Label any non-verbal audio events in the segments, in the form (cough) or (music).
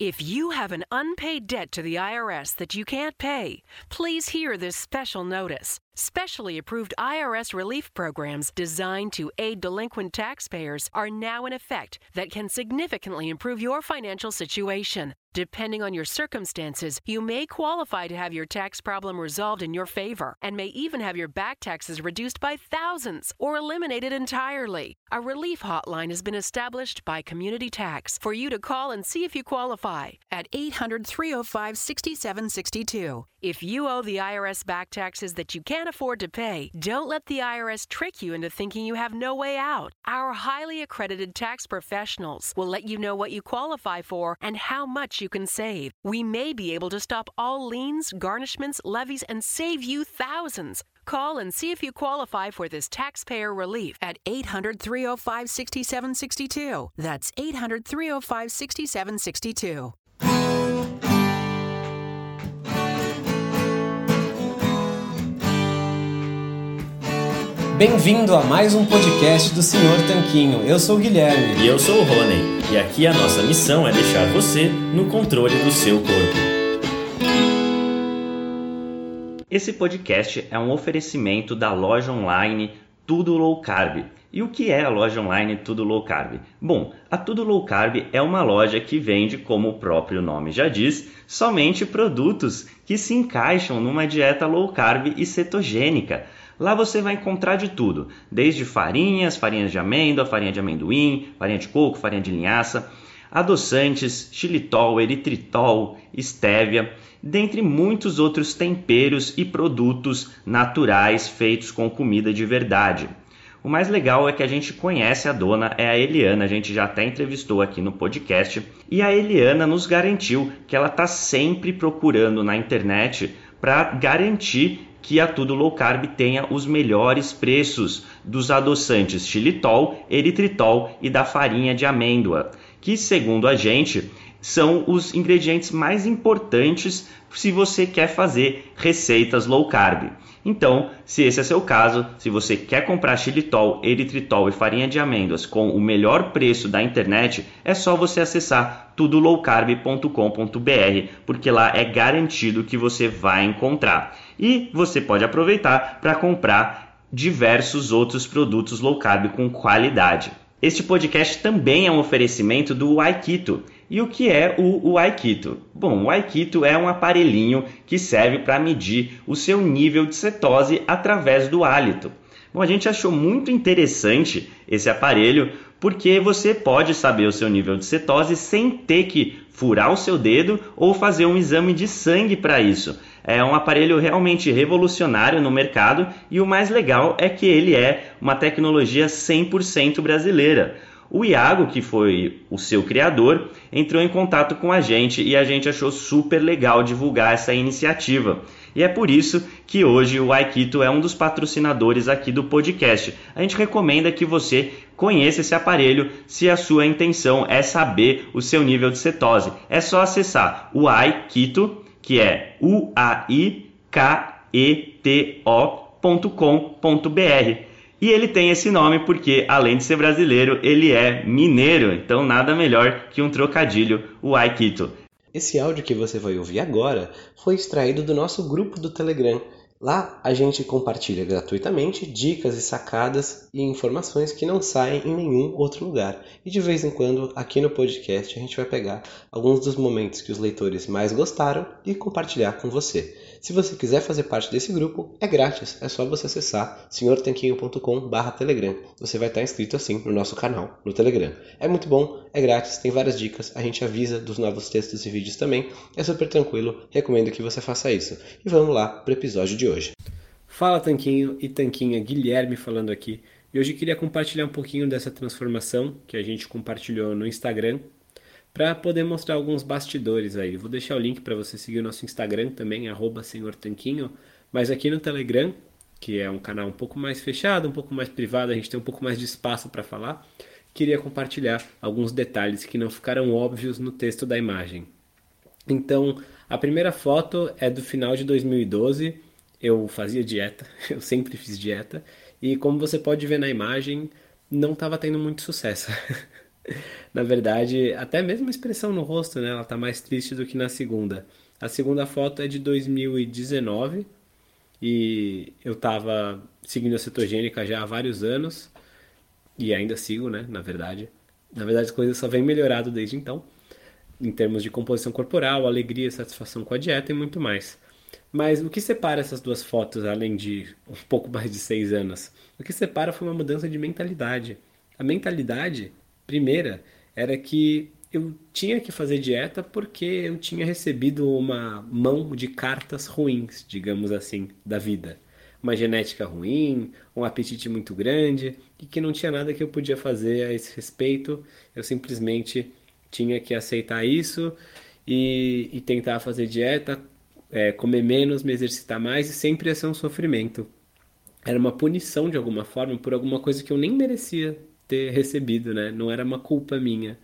If you have an unpaid debt to the IRS that you can't pay, please hear this special notice. Specially approved IRS relief programs designed to aid delinquent taxpayers are now in effect that can significantly improve your financial situation. Depending on your circumstances, you may qualify to have your tax problem resolved in your favor and may even have your back taxes reduced by thousands or eliminated entirely. A relief hotline has been established by Community Tax for you to call and see if you qualify at 800 305 6762. If you owe the IRS back taxes that you can't afford to pay, don't let the IRS trick you into thinking you have no way out. Our highly accredited tax professionals will let you know what you qualify for and how much you can save. We may be able to stop all liens, garnishments, levies, and save you thousands. Call and see if you qualify for this taxpayer relief at 800 305 6762. That's 800 305 6762. Bem-vindo a mais um podcast do Senhor Tanquinho. Eu sou o Guilherme. E eu sou o Rony. E aqui a nossa missão é deixar você no controle do seu corpo. Esse podcast é um oferecimento da loja online Tudo Low Carb. E o que é a loja online Tudo Low Carb? Bom, a Tudo Low Carb é uma loja que vende, como o próprio nome já diz, somente produtos que se encaixam numa dieta low carb e cetogênica. Lá você vai encontrar de tudo, desde farinhas, farinhas de amêndoa, farinha de amendoim, farinha de coco, farinha de linhaça, adoçantes, xilitol, eritritol, estévia, dentre muitos outros temperos e produtos naturais feitos com comida de verdade. O mais legal é que a gente conhece a dona, é a Eliana, a gente já até entrevistou aqui no podcast, e a Eliana nos garantiu que ela está sempre procurando na internet para garantir que a Tudo Low Carb tenha os melhores preços dos adoçantes xilitol, eritritol e da farinha de amêndoa, que segundo a gente são os ingredientes mais importantes se você quer fazer receitas low carb. Então, se esse é seu caso, se você quer comprar xilitol, eritritol e farinha de amêndoas com o melhor preço da internet, é só você acessar tudolowcarb.com.br, porque lá é garantido que você vai encontrar. E você pode aproveitar para comprar diversos outros produtos low carb com qualidade. Este podcast também é um oferecimento do Aikito. E o que é o, o Aikito? Bom, o Aikito é um aparelhinho que serve para medir o seu nível de cetose através do hálito. Bom, a gente achou muito interessante esse aparelho porque você pode saber o seu nível de cetose sem ter que furar o seu dedo ou fazer um exame de sangue para isso. É um aparelho realmente revolucionário no mercado e o mais legal é que ele é uma tecnologia 100% brasileira. O Iago, que foi o seu criador, entrou em contato com a gente e a gente achou super legal divulgar essa iniciativa. E é por isso que hoje o Aikito é um dos patrocinadores aqui do podcast. A gente recomenda que você conheça esse aparelho se a sua intenção é saber o seu nível de cetose. É só acessar o Aikito, que é u a i k e t o.com.br e ele tem esse nome porque, além de ser brasileiro, ele é mineiro, então nada melhor que um trocadilho, o Aikito. Esse áudio que você vai ouvir agora foi extraído do nosso grupo do Telegram. Lá a gente compartilha gratuitamente dicas e sacadas e informações que não saem em nenhum outro lugar. E de vez em quando, aqui no podcast, a gente vai pegar alguns dos momentos que os leitores mais gostaram e compartilhar com você. Se você quiser fazer parte desse grupo, é grátis, é só você acessar senhortanquinho.com/telegram. Você vai estar inscrito assim no nosso canal no Telegram. É muito bom, é grátis, tem várias dicas, a gente avisa dos novos textos e vídeos também. É super tranquilo, recomendo que você faça isso. E vamos lá para o episódio de hoje. Fala Tanquinho e Tanquinha, Guilherme falando aqui. E hoje queria compartilhar um pouquinho dessa transformação que a gente compartilhou no Instagram para poder mostrar alguns bastidores aí. Vou deixar o link para você seguir o nosso Instagram também, @senhortanquinho, mas aqui no Telegram, que é um canal um pouco mais fechado, um pouco mais privado, a gente tem um pouco mais de espaço para falar. Queria compartilhar alguns detalhes que não ficaram óbvios no texto da imagem. Então, a primeira foto é do final de 2012. Eu fazia dieta, (laughs) eu sempre fiz dieta, e como você pode ver na imagem, não estava tendo muito sucesso. (laughs) na verdade, até mesmo a expressão no rosto, né? Ela tá mais triste do que na segunda. A segunda foto é de 2019 e eu tava seguindo a cetogênica já há vários anos e ainda sigo, né? Na verdade. Na verdade, as coisas só vêm melhorado desde então, em termos de composição corporal, alegria, satisfação com a dieta e muito mais. Mas o que separa essas duas fotos, além de um pouco mais de seis anos? O que separa foi uma mudança de mentalidade. A mentalidade, primeira, era que eu tinha que fazer dieta porque eu tinha recebido uma mão de cartas ruins, digamos assim, da vida. Uma genética ruim, um apetite muito grande e que não tinha nada que eu podia fazer a esse respeito. Eu simplesmente tinha que aceitar isso e, e tentar fazer dieta, é, comer menos, me exercitar mais e sempre ia ser um sofrimento. Era uma punição de alguma forma por alguma coisa que eu nem merecia ter recebido, né? Não era uma culpa minha,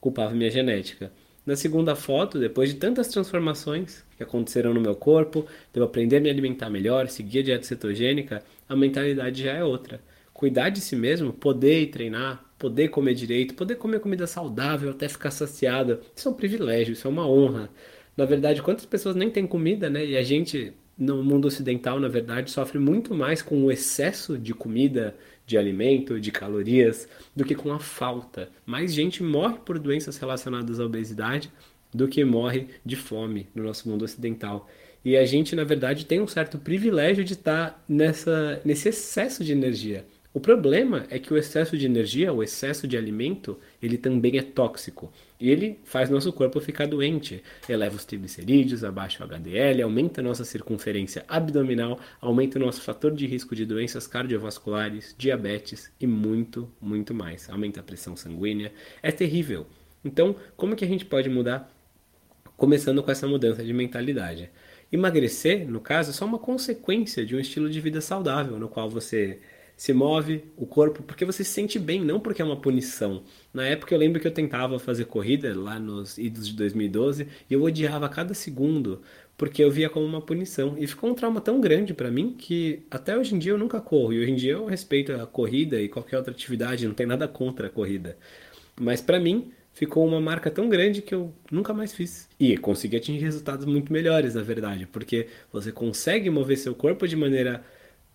culpava minha genética. Na segunda foto, depois de tantas transformações que aconteceram no meu corpo, de eu aprender a me alimentar melhor, seguir a dieta cetogênica, a mentalidade já é outra. Cuidar de si mesmo, poder treinar, poder comer direito, poder comer comida saudável até ficar saciado, isso é um privilégio, isso é uma honra. Na verdade, quantas pessoas nem têm comida, né? E a gente, no mundo ocidental, na verdade, sofre muito mais com o excesso de comida, de alimento, de calorias, do que com a falta. Mais gente morre por doenças relacionadas à obesidade do que morre de fome no nosso mundo ocidental. E a gente, na verdade, tem um certo privilégio de estar nessa, nesse excesso de energia. O problema é que o excesso de energia, o excesso de alimento, ele também é tóxico. E ele faz nosso corpo ficar doente. Eleva os triglicerídeos, abaixa o HDL, aumenta a nossa circunferência abdominal, aumenta o nosso fator de risco de doenças cardiovasculares, diabetes e muito, muito mais. Aumenta a pressão sanguínea. É terrível. Então, como que a gente pode mudar? Começando com essa mudança de mentalidade. Emagrecer, no caso, é só uma consequência de um estilo de vida saudável, no qual você se move o corpo porque você se sente bem, não porque é uma punição. Na época eu lembro que eu tentava fazer corrida lá nos idos de 2012 e eu odiava cada segundo porque eu via como uma punição. E ficou um trauma tão grande para mim que até hoje em dia eu nunca corro. E hoje em dia eu respeito a corrida e qualquer outra atividade, não tem nada contra a corrida. Mas para mim ficou uma marca tão grande que eu nunca mais fiz. E consegui atingir resultados muito melhores, na verdade, porque você consegue mover seu corpo de maneira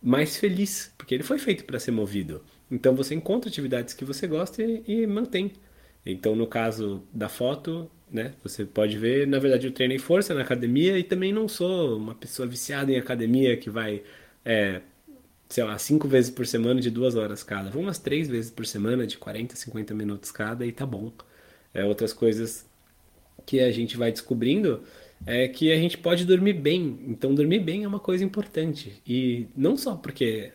mais feliz, porque ele foi feito para ser movido. Então você encontra atividades que você gosta e, e, mantém. Então no caso da foto, né, você pode ver, na verdade eu treinei força na academia e também não sou uma pessoa viciada em academia que vai, é, sei lá, cinco vezes por semana de duas horas cada. Vou umas três vezes por semana de 40, 50 minutos cada e tá bom. É, outras coisas que a gente vai descobrindo é que a gente pode dormir bem. Então, dormir bem é uma coisa importante. E não só porque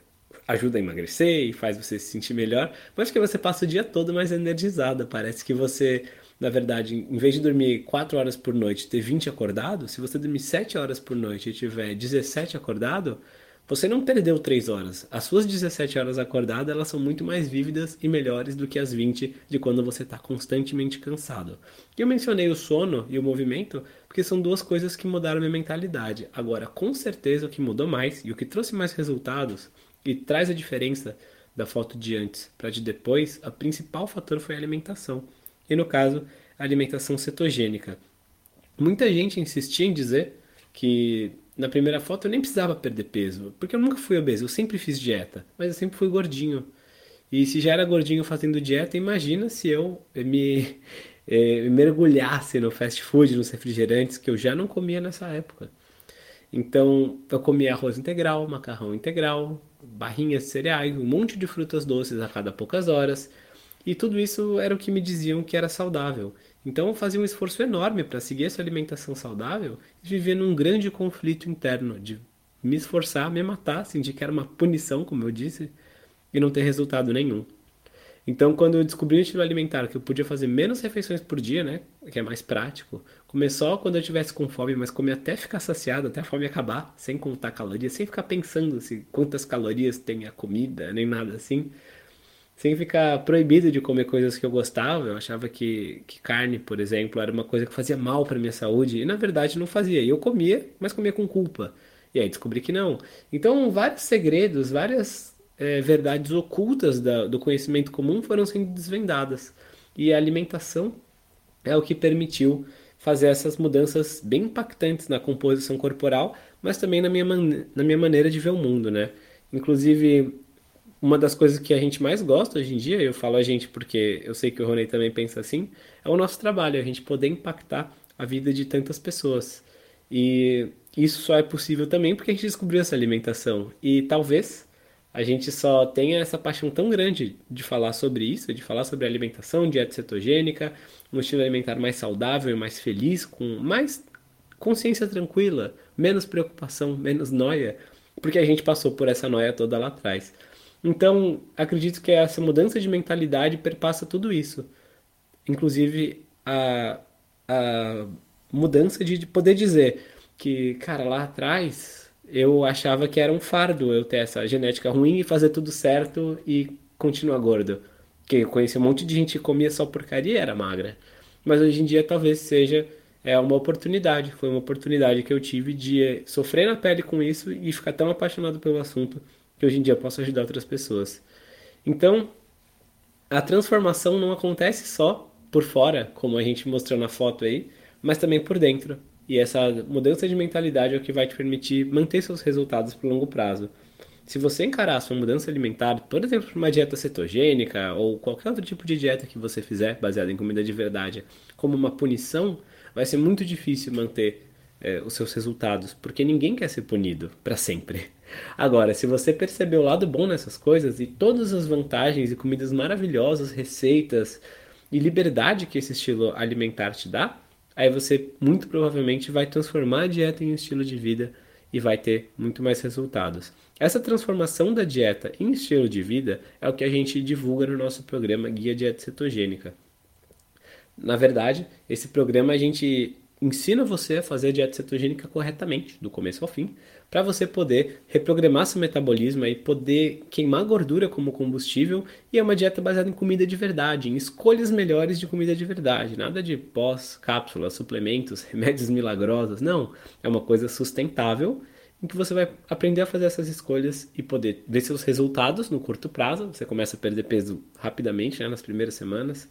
ajuda a emagrecer e faz você se sentir melhor, mas que você passa o dia todo mais energizada. Parece que você, na verdade, em vez de dormir 4 horas por noite e ter 20 acordado, se você dormir 7 horas por noite e tiver 17 acordado, você não perdeu 3 horas. As suas 17 horas acordadas, elas são muito mais vívidas e melhores do que as 20 de quando você está constantemente cansado. E eu mencionei o sono e o movimento porque são duas coisas que mudaram minha mentalidade. Agora, com certeza o que mudou mais e o que trouxe mais resultados e traz a diferença da foto de antes para de depois, o principal fator foi a alimentação. E no caso, a alimentação cetogênica. Muita gente insistia em dizer que na primeira foto eu nem precisava perder peso, porque eu nunca fui obeso, eu sempre fiz dieta, mas eu sempre fui gordinho. E se já era gordinho fazendo dieta, imagina se eu me, (laughs) eh, mergulhasse no fast food, nos refrigerantes, que eu já não comia nessa época. Então eu comia arroz integral, macarrão integral, barrinhas de cereais, um monte de frutas doces a cada poucas horas, e tudo isso era o que me diziam que era saudável. Então eu fazia um esforço enorme para seguir essa alimentação saudável e viver num grande conflito interno de me esforçar, me matar, sentir que era uma punição, como eu disse, e não ter resultado nenhum. Então, quando eu descobri o estilo alimentar, que eu podia fazer menos refeições por dia, né, que é mais prático, começou quando eu tivesse com fome, mas comer até ficar saciado, até a fome acabar, sem contar calorias, sem ficar pensando se quantas calorias tem a comida, nem nada assim sem ficar proibido de comer coisas que eu gostava. Eu achava que, que carne, por exemplo, era uma coisa que fazia mal para minha saúde e na verdade não fazia. E eu comia, mas comia com culpa. E aí descobri que não. Então, vários segredos, várias é, verdades ocultas da, do conhecimento comum foram sendo desvendadas. E a alimentação é o que permitiu fazer essas mudanças bem impactantes na composição corporal, mas também na minha, na minha maneira de ver o mundo, né? Inclusive, uma das coisas que a gente mais gosta hoje em dia, eu falo a gente porque eu sei que o Rony também pensa assim, é o nosso trabalho, a gente poder impactar a vida de tantas pessoas. E isso só é possível também porque a gente descobriu essa alimentação. E talvez a gente só tenha essa paixão tão grande de falar sobre isso, de falar sobre alimentação, dieta cetogênica, um estilo alimentar mais saudável e mais feliz, com mais consciência tranquila, menos preocupação, menos noia, porque a gente passou por essa noia toda lá atrás. Então, acredito que essa mudança de mentalidade perpassa tudo isso. Inclusive, a, a mudança de poder dizer que, cara, lá atrás eu achava que era um fardo eu ter essa genética ruim e fazer tudo certo e continuar gordo. Porque eu conheci um monte de gente que comia só porcaria e era magra. Mas hoje em dia talvez seja é uma oportunidade. Foi uma oportunidade que eu tive de sofrer na pele com isso e ficar tão apaixonado pelo assunto que hoje em dia posso ajudar outras pessoas. Então, a transformação não acontece só por fora, como a gente mostrou na foto aí, mas também por dentro. E essa mudança de mentalidade é o que vai te permitir manter seus resultados por longo prazo. Se você encarar a sua mudança alimentar, por exemplo, uma dieta cetogênica ou qualquer outro tipo de dieta que você fizer baseada em comida de verdade, como uma punição, vai ser muito difícil manter é, os seus resultados, porque ninguém quer ser punido para sempre. Agora, se você perceber o lado bom nessas coisas e todas as vantagens e comidas maravilhosas, receitas e liberdade que esse estilo alimentar te dá, aí você muito provavelmente vai transformar a dieta em um estilo de vida e vai ter muito mais resultados. Essa transformação da dieta em estilo de vida é o que a gente divulga no nosso programa Guia Dieta Cetogênica. Na verdade, esse programa a gente ensina você a fazer a dieta cetogênica corretamente, do começo ao fim, para você poder reprogramar seu metabolismo e poder queimar gordura como combustível. E é uma dieta baseada em comida de verdade, em escolhas melhores de comida de verdade, nada de pós, cápsulas, suplementos, (laughs) remédios milagrosos. Não, é uma coisa sustentável em que você vai aprender a fazer essas escolhas e poder ver seus resultados no curto prazo. Você começa a perder peso rapidamente, né, nas primeiras semanas.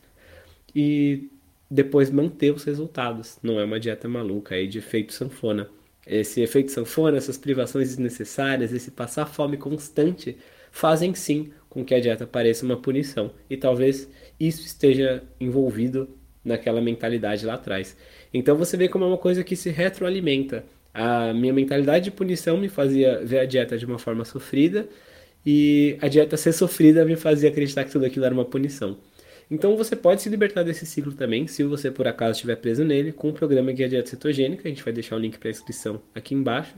E depois manter os resultados. Não é uma dieta maluca aí de efeito sanfona. Esse efeito sanfona, essas privações desnecessárias, esse passar fome constante, fazem sim com que a dieta pareça uma punição. E talvez isso esteja envolvido naquela mentalidade lá atrás. Então você vê como é uma coisa que se retroalimenta. A minha mentalidade de punição me fazia ver a dieta de uma forma sofrida e a dieta ser sofrida me fazia acreditar que tudo aquilo era uma punição. Então você pode se libertar desse ciclo também, se você por acaso estiver preso nele, com o programa Guia Dieta Cetogênica. A gente vai deixar o link para a inscrição aqui embaixo.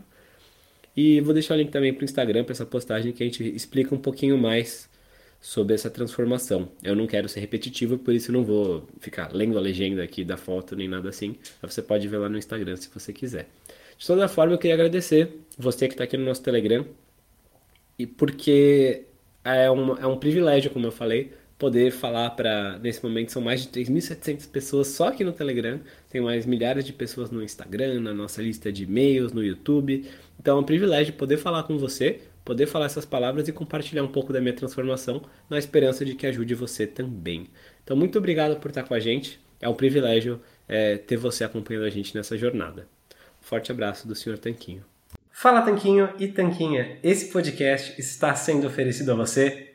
E vou deixar o link também para o Instagram, para essa postagem que a gente explica um pouquinho mais sobre essa transformação. Eu não quero ser repetitivo, por isso não vou ficar lendo a legenda aqui da foto nem nada assim. Mas você pode ver lá no Instagram se você quiser. De toda forma, eu queria agradecer você que está aqui no nosso Telegram, e porque é um, é um privilégio, como eu falei, poder falar para nesse momento são mais de 3.700 pessoas só aqui no Telegram, tem mais milhares de pessoas no Instagram, na nossa lista de e-mails, no YouTube. Então é um privilégio poder falar com você, poder falar essas palavras e compartilhar um pouco da minha transformação, na esperança de que ajude você também. Então muito obrigado por estar com a gente. É um privilégio é, ter você acompanhando a gente nessa jornada. Forte abraço do Sr. Tanquinho. Fala Tanquinho e Tanquinha, esse podcast está sendo oferecido a você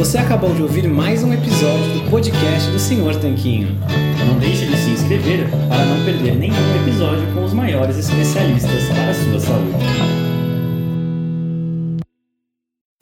Você acabou de ouvir mais um episódio do podcast do Senhor Tanquinho. Não deixe de se inscrever para não perder nenhum episódio com os maiores especialistas para a sua saúde.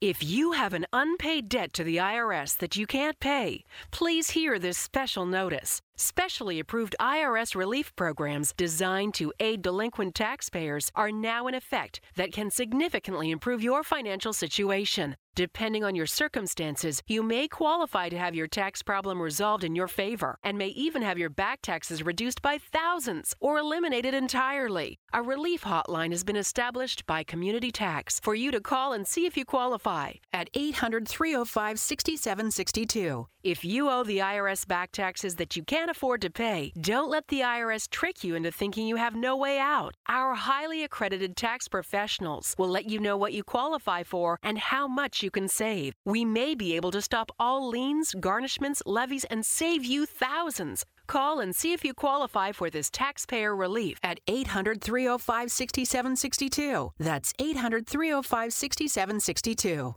If you have an unpaid debt to the IRS that you can't pay, please hear this special notice. Specially approved IRS relief programs designed to aid delinquent taxpayers are now in effect that can significantly improve your financial situation. Depending on your circumstances, you may qualify to have your tax problem resolved in your favor and may even have your back taxes reduced by thousands or eliminated entirely. A relief hotline has been established by Community Tax for you to call and see if you qualify at 800 305 6762. If you owe the IRS back taxes that you can't afford to pay, don't let the IRS trick you into thinking you have no way out. Our highly accredited tax professionals will let you know what you qualify for and how much you can save. We may be able to stop all liens, garnishments, levies, and save you thousands. Call and see if you qualify for this taxpayer relief at 800 305 6762. That's 800 305 6762.